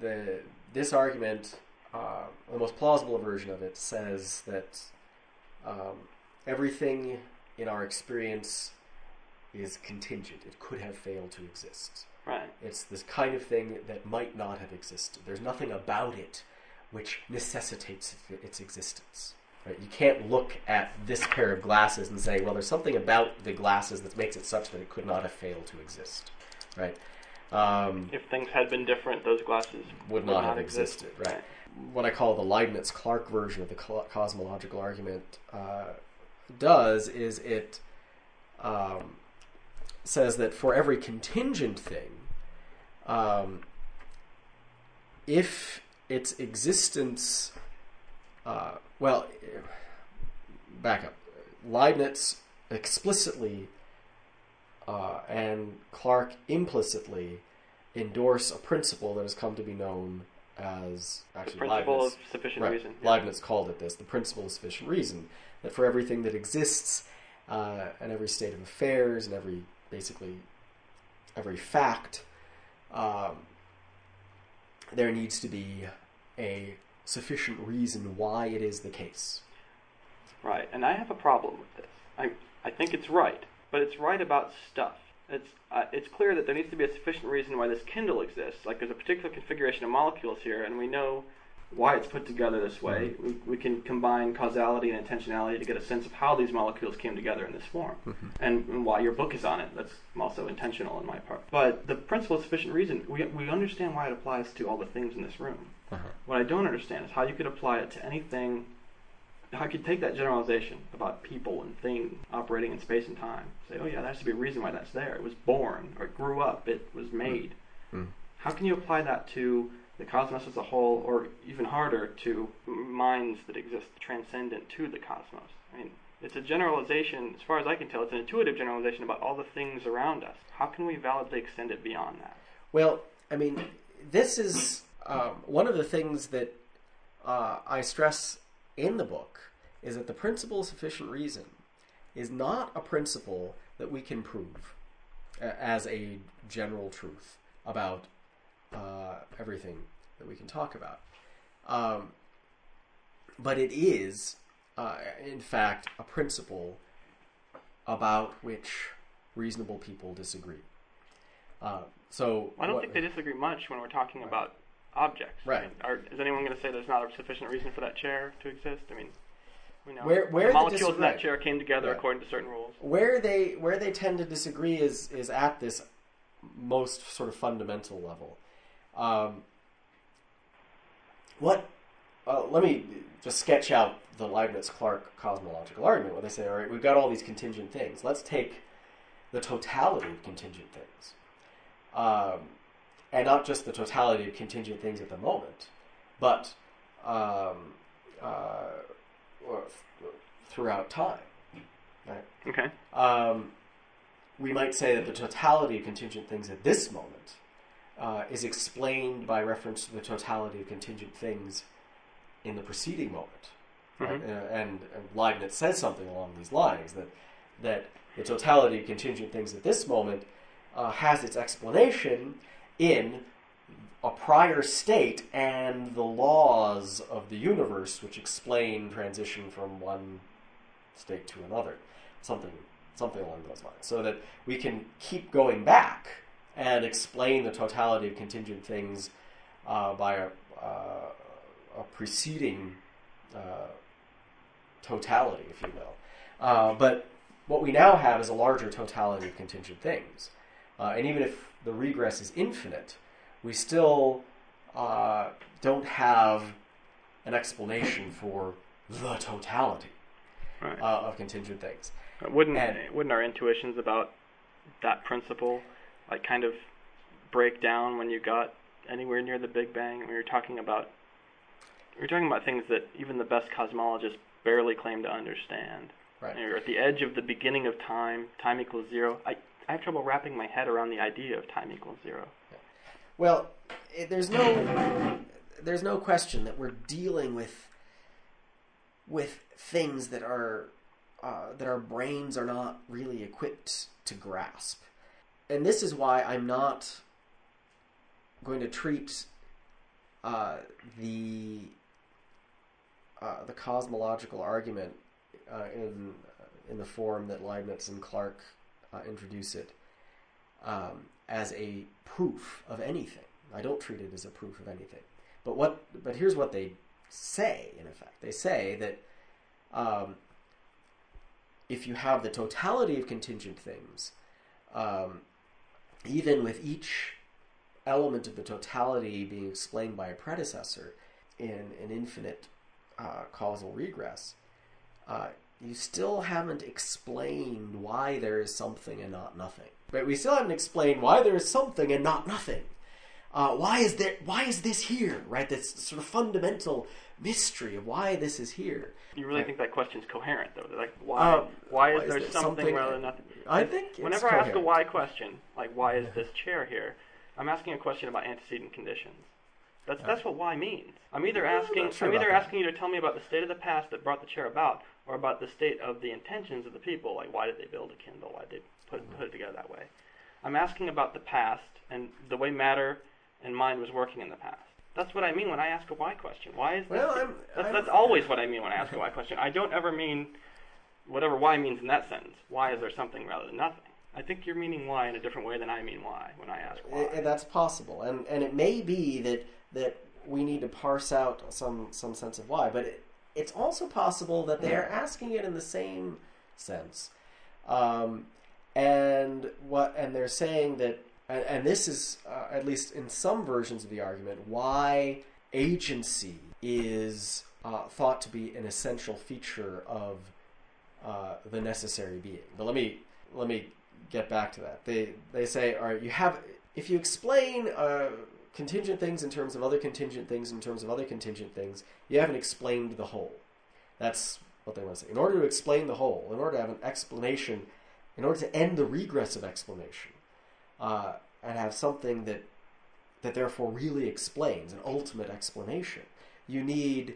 the this argument, uh, the most plausible version of it, says that um, everything in our experience is contingent. It could have failed to exist. Right. It's this kind of thing that might not have existed. There's nothing about it which necessitates its existence. Right? You can't look at this pair of glasses and say, well, there's something about the glasses that makes it such that it could not have failed to exist. Right? Um, If things had been different, those glasses would not have existed. Right? Right. What I call the Leibniz-Clarke version of the cosmological argument uh, does is it um, says that for every contingent thing, um, if its existence, uh, well, back up, Leibniz explicitly uh, and Clarke implicitly endorse a principle that has come to be known as The principle Leibniz, of sufficient right, reason. Yeah. Leibniz called it this, the principle of sufficient reason, that for everything that exists uh, and every state of affairs and every basically every fact, um, there needs to be a sufficient reason why it is the case. Right, and I have a problem with this. I I think it's right, but it's right about stuff. It's uh, it's clear that there needs to be a sufficient reason why this Kindle exists. Like there's a particular configuration of molecules here, and we know why it's put together this way. We, we can combine causality and intentionality to get a sense of how these molecules came together in this form, and, and why your book is on it. That's also intentional on my part. But the principle of sufficient reason, we, we understand why it applies to all the things in this room. Uh-huh. What I don't understand is how you could apply it to anything. How you could take that generalization about people and things operating in space and time, say, oh yeah, there has to be a reason why that's there. It was born, or it grew up, it was made. Mm. How can you apply that to the cosmos as a whole, or even harder, to minds that exist transcendent to the cosmos? I mean, it's a generalization, as far as I can tell, it's an intuitive generalization about all the things around us. How can we validly extend it beyond that? Well, I mean, this is um, one of the things that uh, I stress in the book is that the principle of sufficient reason is not a principle that we can prove as a general truth about uh, everything that we can talk about. Um, but it is, uh, in fact, a principle about which reasonable people disagree. Uh, so I don't what- think they disagree much when we're talking about objects. Right. I mean, are, is anyone going to say there's not a sufficient reason for that chair to exist? I mean, we know Where- where the molecules in that chair came together Right. according to certain rules. where they where they tend to disagree is is at this most sort of fundamental level. Um, what? Uh, let me just sketch out the Leibniz-Clarke cosmological argument, where they say, "All right, we've got all these contingent things. Let's take the totality of contingent things, um, and not just the totality of contingent things at the moment, but um, uh, throughout time." Right? Okay. um, we might say that the totality of contingent things at this moment uh, is explained by reference to the totality of contingent things in the preceding moment. Right? Mhm. Uh, and, and Leibniz says something along these lines that that the totality of contingent things at this moment uh, has its explanation in a prior state and the laws of the universe which explain transition from one state to another something something along those lines so that we can keep going back and explain the totality of contingent things uh, by a, uh, a preceding uh, totality, if you will. Uh, but what we now have is a larger totality of contingent things. Uh, and even if the regress is infinite, we still uh, don't have an explanation for the totality Right. uh, of contingent things. wouldn't and- wouldn't our intuitions about that principle like kind of break down when you got anywhere near the Big Bang? When you're talking about you're talking about things that even the best cosmologists barely claim to understand. Right. You're at the edge of the beginning of time. Time equals zero. I I have trouble wrapping my head around the idea of time equals zero. Well, it, there's no there's no question that we're dealing with with things that are uh, that our brains are not really equipped to grasp, and this is why I'm not going to treat uh, the uh, the cosmological argument uh, in in the form that Leibniz and Clarke uh, introduce it um, as a proof of anything. I don't treat it as a proof of anything. But what? But here's what they say. In effect, they say that um, if you have the totality of contingent things, um, even with each element of the totality being explained by a predecessor in an infinite uh, causal regress, uh, you still haven't explained why there is something and not nothing. But we still haven't explained why there is something and not nothing. Uh, why is there? Why is this here? Right? This sort of fundamental mystery of why this is here. You really Right. think that question's coherent, though? Like, why? Um, why is there something, something- rather than nothing? I think it's Whenever I ask a why question, like why is this chair here, I'm asking a question about antecedent conditions. That's that's what why means. I'm either I'm asking sure I'm either that. asking you to tell me about the state of the past that brought the chair about, or about the state of the intentions of the people. Like why did they build a Kindle? Why did they put Mm-hmm. put it together that way? I'm asking about the past and the way matter and mind was working in the past. That's what I mean when I ask a why question. Why is this? Well, I'm- that's, I'm- that's always what I mean when I ask a why (laughs) question. I don't ever mean whatever why means in that sentence. Why is there something rather than nothing? I think you're meaning why in a different way than I mean why when I ask why. I- that's possible, and and it may be that that we need to parse out some some sense of why. But it, it's also possible that they are asking it in the same sense, um, and what and they're saying that, and, and this is uh, at least in some versions of the argument why agency is uh, thought to be an essential feature of uh, the necessary being. But let me let me get back to that. They they say, all right, you have if you explain uh, contingent things in terms of other contingent things in terms of other contingent things, you haven't explained the whole. That's what they want to say. In order to explain the whole, in order to have an explanation, in order to end the regress of explanation, uh, and have something that that therefore really explains an ultimate explanation, you need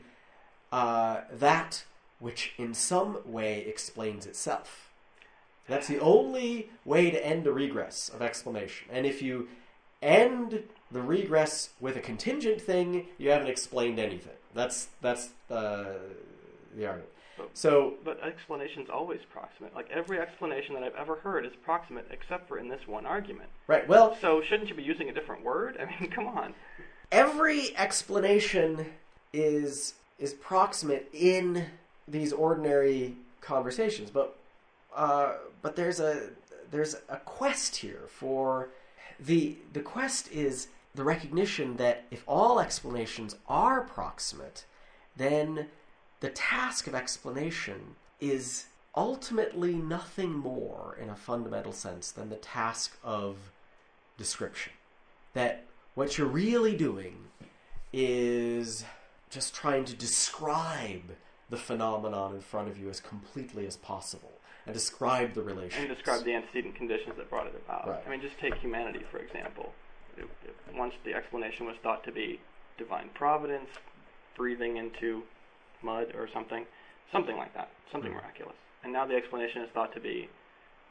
uh, that which in some way explains itself. That's the only way to end a regress of explanation. And if you end the regress with a contingent thing, you haven't explained anything. That's that's uh, the argument. So, But explanation's always proximate. Like every explanation that I've ever heard is proximate, except for in this one argument. right. Well, So shouldn't you be using a different word? (laughs) I mean, come on. every explanation is is proximate in these ordinary conversations, but uh, but there's a there's a quest here for the the quest is the recognition that if all explanations are proximate, then the task of explanation is ultimately nothing more in a fundamental sense than the task of description. That what you're really doing is just trying to describe the phenomenon in front of you as completely as possible and describe the relations. And describe the antecedent conditions that brought it about. Right. I mean, just take humanity, for example. It, once the explanation was thought to be divine providence, breathing into mud or something, something like that, something Mhm. miraculous. And now the explanation is thought to be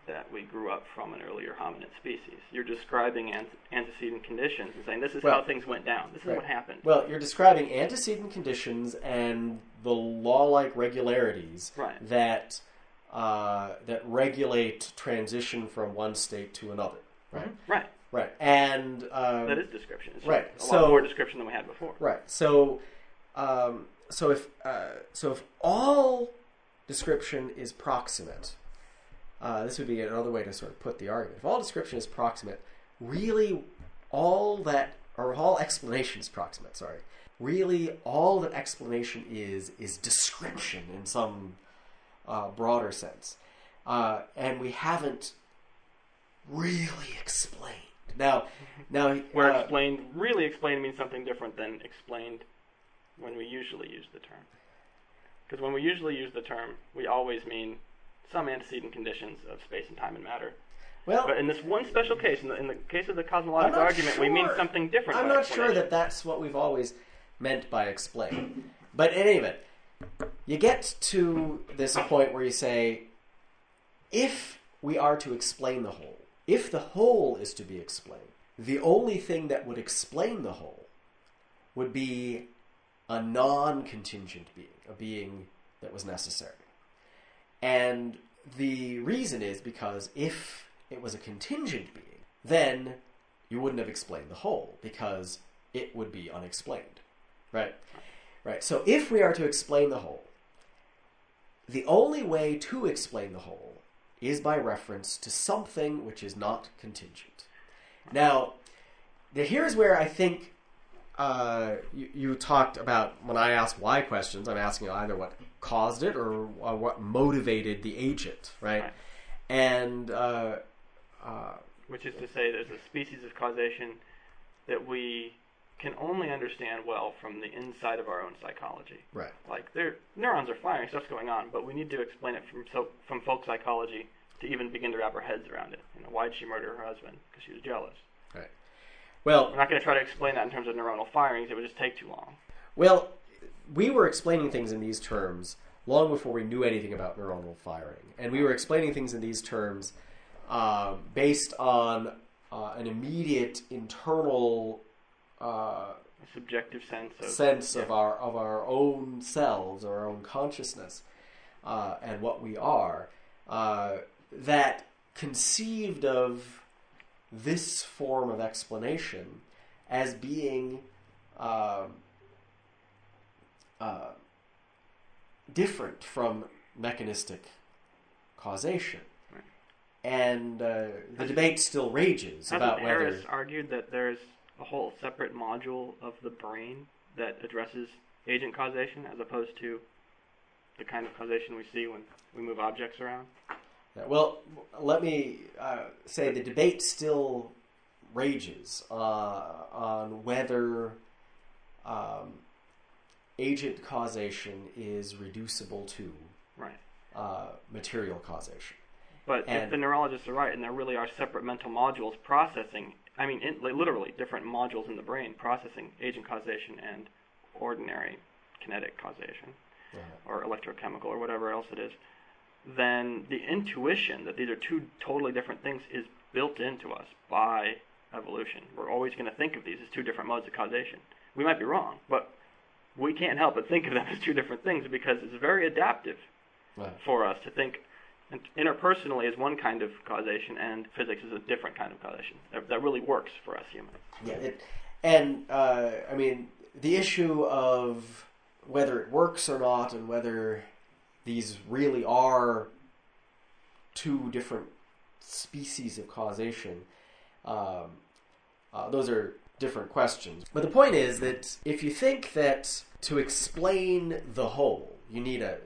that we grew up from an earlier hominid species. You're describing ante- antecedent conditions and saying this is Well, how things went down. This is right. what happened. Well, you're describing antecedent conditions and the law-like regularities Right. that uh, that regulate transition from one state to another. Right. Right. Right. And um, That is description. It's right. A lot So- more description than we had before. Right. So, um, so if uh, so, if all description is proximate, uh, this would be another way to sort of put the argument. If all description is proximate, really, all that or all explanation is proximate. Sorry. Really, all that explanation is is description in some uh, broader sense, uh, and we haven't really explained. Now, now, Where uh, explained, really explained means something different than explained when we usually use the term. Because when we usually use the term, we always mean some antecedent conditions of space and time and matter. well, But in this one special case, in the, in the case of the cosmological argument, we mean something different. I'm not sure that that's what we've always meant by explain. But in any event, you get to this point where you say, if we are to explain the whole, if the whole is to be explained, the only thing that would explain the whole would be a non contingent being, a being that was necessary. And the reason is because if it was a contingent being, then you wouldn't have explained the whole because it would be unexplained. Right? Right. So if we are to explain the whole, the only way to explain the whole is by reference to something which is not contingent. Now, now here's where I think uh, you, you talked about when I ask why questions. I'm asking either what caused it or uh, what motivated the agent, right? Right. And uh, uh, Which is to say, there's a species of causation that we can only understand well from the inside of our own psychology. right, Like, their neurons are firing, stuff's going on, but we need to explain it from so, from folk psychology to even begin to wrap our heads around it. You know, why'd she murder her husband? Because she was jealous. right. Well, We're not going to try to explain that in terms of neuronal firings. It would just take too long. Well, we were explaining things in these terms long before we knew anything about neuronal firing, and we were explaining things in these terms uh, based on uh, an immediate internal uh, A subjective sense of sense yeah. of our of our own selves or our own consciousness uh, and what we are uh, that conceived of this form of explanation as being um, uh, different from mechanistic causation. Right. And uh, the debate still rages about whether. Harris argued that there's a whole separate module of the brain that addresses agent causation as opposed to the kind of causation we see when we move objects around? Well, let me uh, say the debate still rages uh, on whether um, agent causation is reducible to Right. uh, material causation. But if the neurologists are right, and there really are separate mental modules processing, I mean, in, literally different modules in the brain processing agent causation and ordinary kinetic causation, or electrochemical, or whatever else it is, then the intuition that these are two totally different things is built into us by evolution. We're always going to think of these as two different modes of causation. We might be wrong, but we can't help but think of them as two different things because it's very adaptive Right. for us to think in- interpersonally is one kind of causation and physics is a different kind of causation. That, really works for us humans. Yeah, it, and uh, I mean the issue of whether it works or not, and whether these really are two different species of causation. Um, uh, those are different questions. But the point is that if you think that to explain the whole, you need a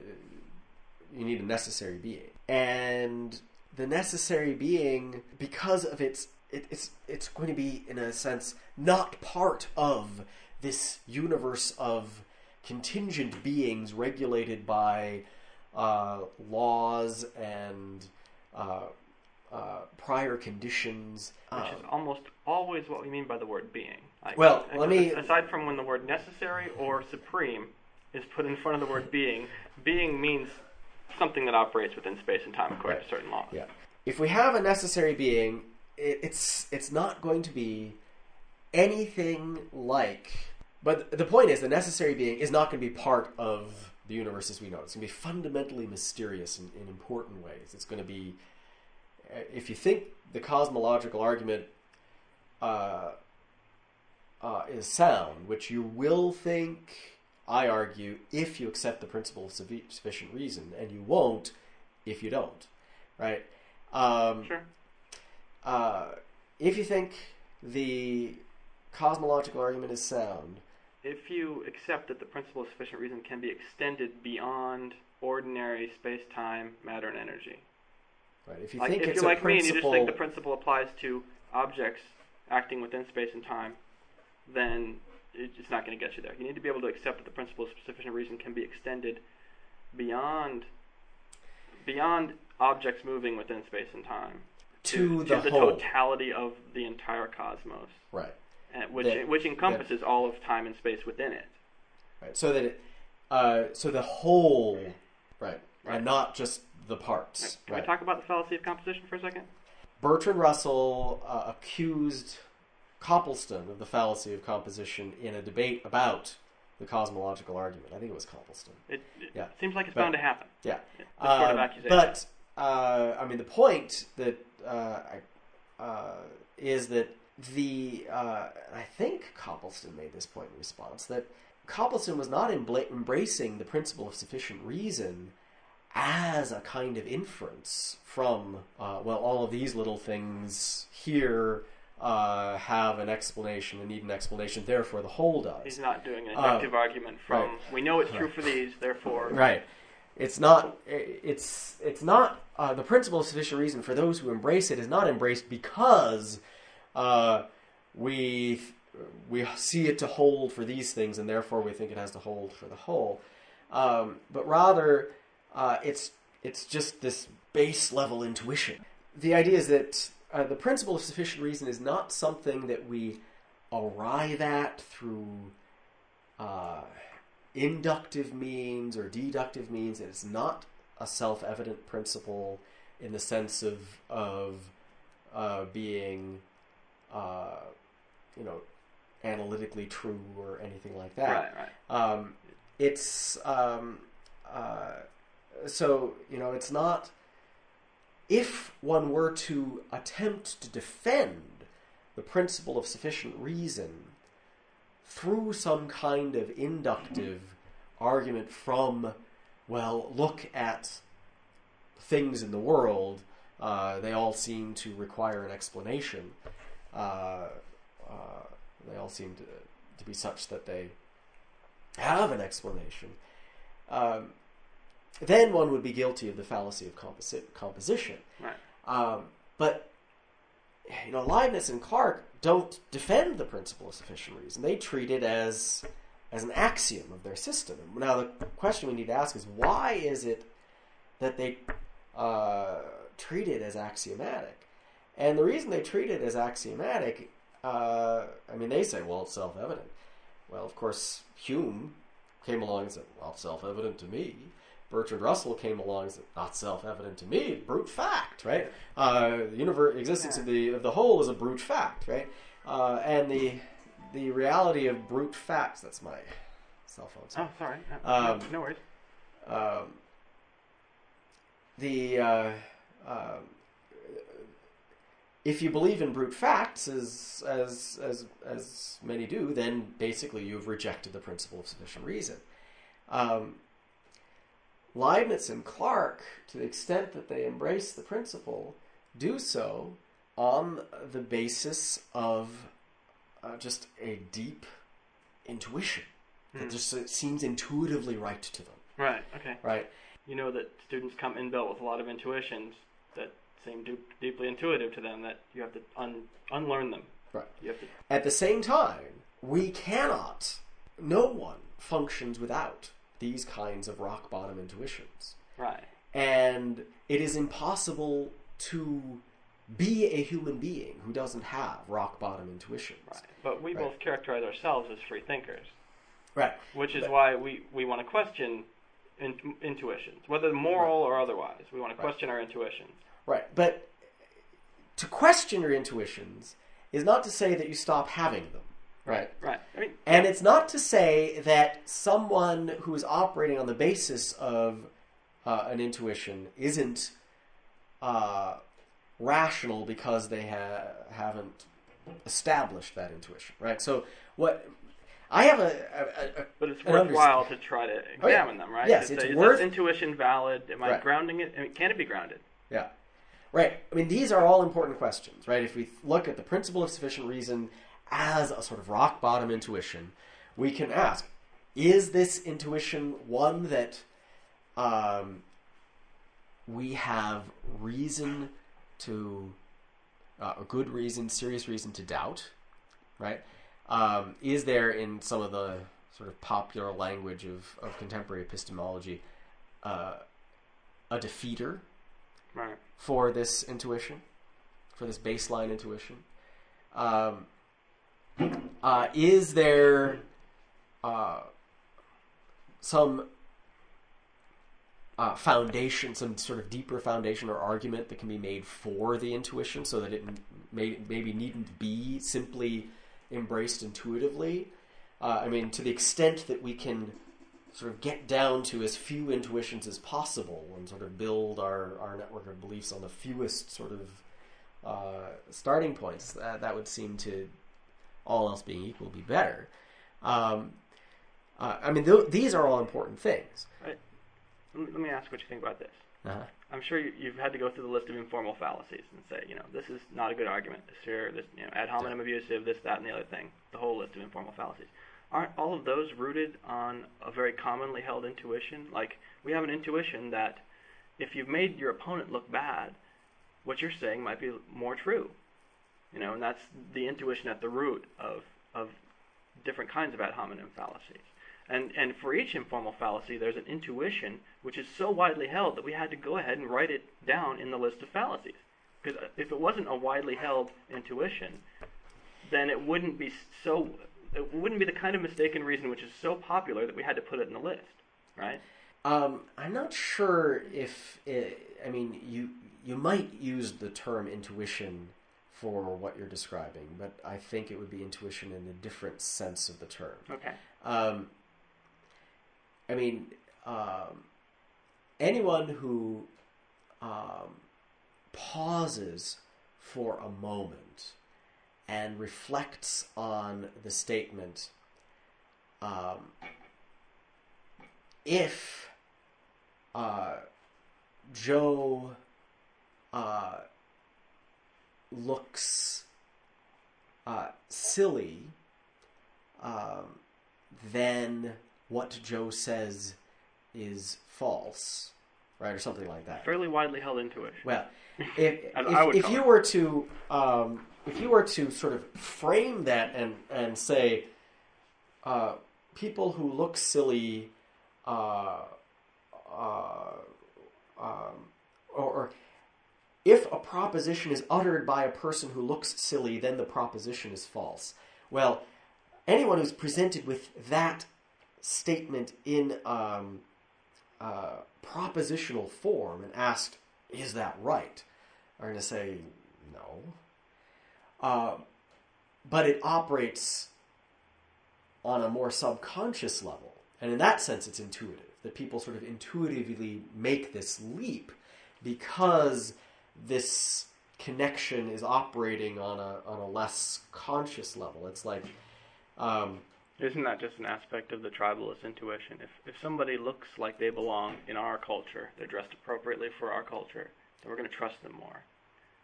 you need a necessary being, and the necessary being, because of its it, it's it's going to be in a sense not part of this universe of contingent beings regulated by uh, laws and uh, uh, prior conditions. Which Um, is almost always what we mean by the word being. Like, Well, let me- Aside from when the word necessary or supreme is put in front of the word being, being means something that operates within space and time according Right. to certain laws. Yeah. If we have a necessary being, it, it's it's not going to be anything like. But the point is, the necessary being is not going to be part of the universe as we know it. It's going to be fundamentally mysterious in, in important ways. It's going to be, uh, if you think the cosmological argument uh, uh, is sound, which you will think, I argue, if you accept the principle of sufficient reason, and you won't if you don't, right? Um, Sure. uh, if you think the cosmological argument is sound, If you accept that the principle of sufficient reason can be extended beyond ordinary space time, matter, and energy. right? If you like think if it's you're like me and you just think the principle applies to objects acting within space and time, then it's not going to get you there. You need to be able to accept that the principle of sufficient reason can be extended beyond beyond objects moving within space and time to, to the, the whole, totality of the entire cosmos, right? and which That- which encompasses all of time and space within it. Right. So that, it, uh, so the whole, right, Right. and not just the parts. Can right. we talk about the fallacy of composition for a second? Bertrand Russell uh, accused Copleston of the fallacy of composition in a debate about the cosmological argument. I think it was Copleston. It, it Yeah. seems like it's But- bound to happen. Yeah. This sort of Um, accusation. But uh, I mean, the point that uh, I, uh, is that the uh, I think Copleston made this point in response that Copleston was not embla- embracing the principle of sufficient reason as a kind of inference from uh, well, all of these little things here. Uh, have an explanation and need an explanation. Therefore, the whole does. He's not doing an Uh, inductive argument from right. we know it's true for these, therefore (laughs) Right. It's not. It's it's not uh, the principle of sufficient reason for those who embrace it is not embraced because uh, we we see it to hold for these things and therefore we think it has to hold for the whole. Um, but rather, uh, it's it's just this base level intuition. The idea is that uh, the principle of sufficient reason is not something that we arrive at through. Uh, inductive means or deductive means. It's not a self-evident principle in the sense of of uh, being, uh, you know, analytically true or anything like that. right, right. Um, it's um, uh, so you know it's not. If one were to attempt to defend the principle of sufficient reason through some kind of inductive argument from, well, look at things in the world. Uh, they all seem to require an explanation. Uh, uh, they all seem to, to be such that they have an explanation. Um, then one would be guilty of the fallacy of composi- composition. Right. Um, but you know, Leibniz and Clarke don't defend the principle of sufficient reason. They treat it as as an axiom of their system. Now, the question we need to ask is why is it that they uh, treat it as axiomatic? And the reason they treat it as axiomatic, uh, I mean, they say, well, it's self-evident. Well, of course, Hume came along and said, well, it's self-evident to me. Bertrand Russell came along and said, not self-evident to me, brute fact, right? Uh, the universe, existence of the of the whole is a brute fact, right? Uh, and the the reality of brute facts. That's my cell phone. Oh, sorry. Uh, Um, no, no worries. Um, the uh, um, if you believe in brute facts, as as as as many do, then basically you've rejected the principle of sufficient reason. Um, Leibniz and Clarke, to the extent that they embrace the principle, do so on the basis of uh, just a deep intuition that Hmm. just uh, seems intuitively right to them. Right. Okay. Right. You know that students come inbuilt with a lot of intuitions that seem du- deeply intuitive to them that you have to un- unlearn them. Right. You have to. At the same time, we cannot, no one functions without these kinds of rock bottom intuitions. Right. And it is impossible to be a human being who doesn't have rock bottom intuitions. Right. But we Right. both characterize ourselves as free thinkers, Right. which is why we, we want to question in, intuitions, whether moral or otherwise. We want to question our intuitions. Right. But to question your intuitions is not to say that you stop having them. Right. Right. I mean, And it's not to say that someone who is operating on the basis of uh, an intuition isn't uh, rational because they ha- haven't established that intuition, right? So what I have a, a, a, but it's worthwhile to try to Oh, yeah. examine them, right? Yes, To it's say, worth- Is this intuition valid? Am I Right. grounding it? I mean, can it be grounded? Yeah. Right. I mean, these are all important questions, right? If we look at the principle of sufficient reason as a sort of rock bottom intuition, we can ask is this intuition one that um, we have reason to, uh, a good reason, serious reason to doubt, right? Um, is there in some of the sort of popular language of, of contemporary epistemology uh, a defeater Right. for this intuition, for this baseline intuition? Um, uh, is there uh, some uh, foundation, some sort of deeper foundation or argument that can be made for the intuition so that it may, maybe needn't be simply embraced intuitively? Uh, I mean, to the extent that we can sort of get down to as few intuitions as possible and sort of build our, our network of beliefs on the fewest sort of uh, starting points, that, that would seem to, all else being equal, be better. Um, uh, I mean, th- these are all important things. Let me, let me ask what you think about this. Uh-huh. I'm sure you, you've had to go through the list of informal fallacies and say, you know, this is not a good argument. This here, this, you know, ad hominem abusive, this, that, and the other thing. The whole list of informal fallacies. Aren't all of those rooted on a very commonly held intuition? Like, we have an intuition that if you've made your opponent look bad, what you're saying might be more true. You know, and that's the intuition at the root of, of different kinds of ad hominem fallacies. And, and for each informal fallacy, there's an intuition which is so widely held that we had to go ahead and write it down in the list of fallacies. Because if it wasn't a widely held intuition, then it wouldn't be so. It wouldn't be the kind of mistaken reason which is so popular that we had to put it in the list, right? Um, I'm not sure if it, I mean you you might use the term intuition for what you're describing, but I think it would be intuition in a different sense of the term. Okay. Um, I mean, um, anyone who um, pauses for a moment and reflects on the statement, um, if uh, Joe uh, looks uh, silly, um, then what Joe says is false, right, or something like that. Fairly widely held intuition. Well, (laughs) if I- I would if, if you it. were to um, if you were to sort of frame that and and say uh, people who look silly uh, uh, um, or, or if a proposition is uttered by a person who looks silly, then the proposition is false. Well, anyone who's presented with that statement in um, uh, propositional form and asked, "Is that right?" are going to say no. Uh, but it operates on a more subconscious level, and in that sense, it's intuitive. That people sort of intuitively make this leap because this connection is operating on a on a less conscious level. It's like um, Isn't that just an aspect of the tribalist intuition? If if somebody looks like they belong in our culture, they're dressed appropriately for our culture, then we're going to trust them more.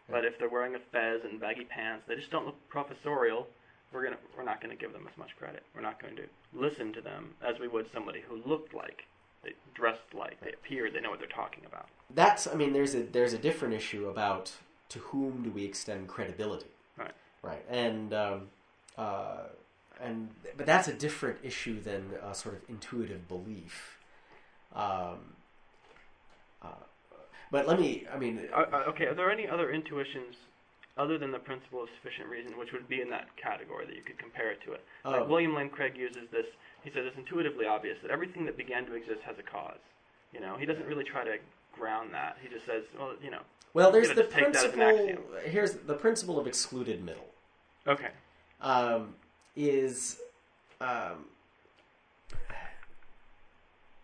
But if they're wearing a fez and baggy pants, they just don't look professorial. We're gonna we're not going to give them as much credit. We're not going to listen to them as we would somebody who looked like, they dressed like, they appeared, they know what they're talking about. that's I mean there's a there's a different issue about to whom do we extend credibility, Right. right? And um, uh, and but that's a different issue than a sort of intuitive belief. Um, uh, but let me I mean okay, are there any other intuitions other than the principle of sufficient reason, which would be in that category that you could compare it to it? Like Oh. William Lane Craig uses this. He says it's intuitively obvious that everything that began to exist has a cause. You know, he doesn't really try to ground that. He just says, well, you know, well there's the gotta take that as an principle here's the principle of excluded middle. okay, um, is um,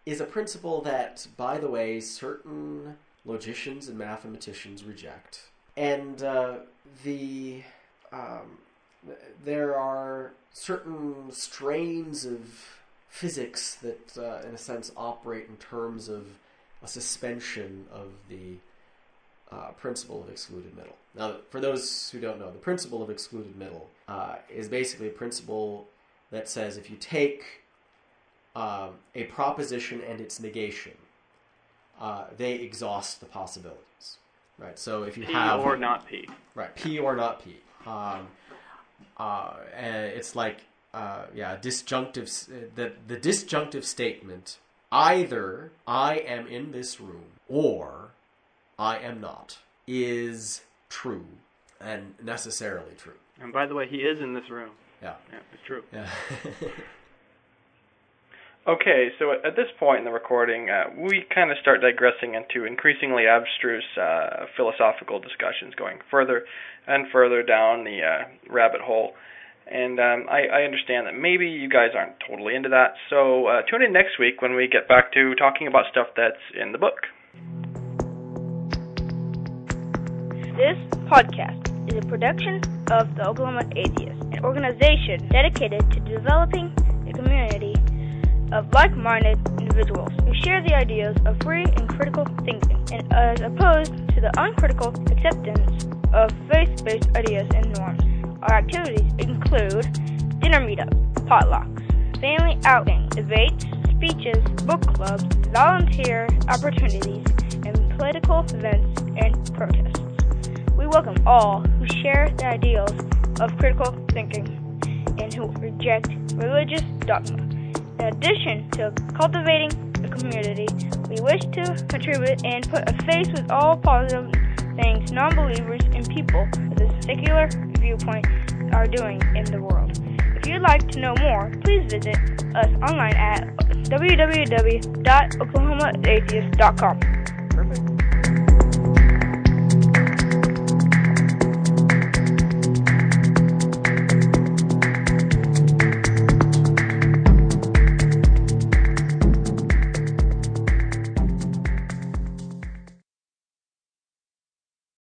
is a principle that, by the way, certain logicians and mathematicians reject, and uh, the um, there are certain strains of physics that, uh, in a sense, operate in terms of a suspension of the uh, principle of excluded middle. Now, for those who don't know, the principle of excluded middle uh, is basically a principle that says if you take um, a proposition and its negation, uh, they exhaust the possibilities. Right. So if you P have or not P. Right, P or not P. Um, uh, it's like, uh, yeah, disjunctive. The the disjunctive statement either I am in this room or I am not is true and necessarily true. And by the way, he is in this room. Yeah, Yeah, it's true. yeah. (laughs) Okay, so at this point in the recording, uh, we kind of start digressing into increasingly abstruse uh, philosophical discussions, going further and further down the uh, rabbit hole. And um, I, I understand that maybe you guys aren't totally into that, so uh, tune in next week when we get back to talking about stuff that's in the book. This podcast is a production of the Oklahoma Atheists, an organization dedicated to developing a community of like-minded individuals who share the ideas of free and critical thinking, and as opposed to the uncritical acceptance of faith-based ideas and norms. Our activities include dinner meetups, potlucks, family outings, debates, speeches, book clubs, volunteer opportunities, and political events and protests. We welcome all who share the ideals of critical thinking and who reject religious dogma. In addition to cultivating a community, we wish to contribute and put a face with all positive things non-believers and people with a secular viewpoint are doing in the world. If you'd like to know more, please visit us online at www.oklahomaatheist.com.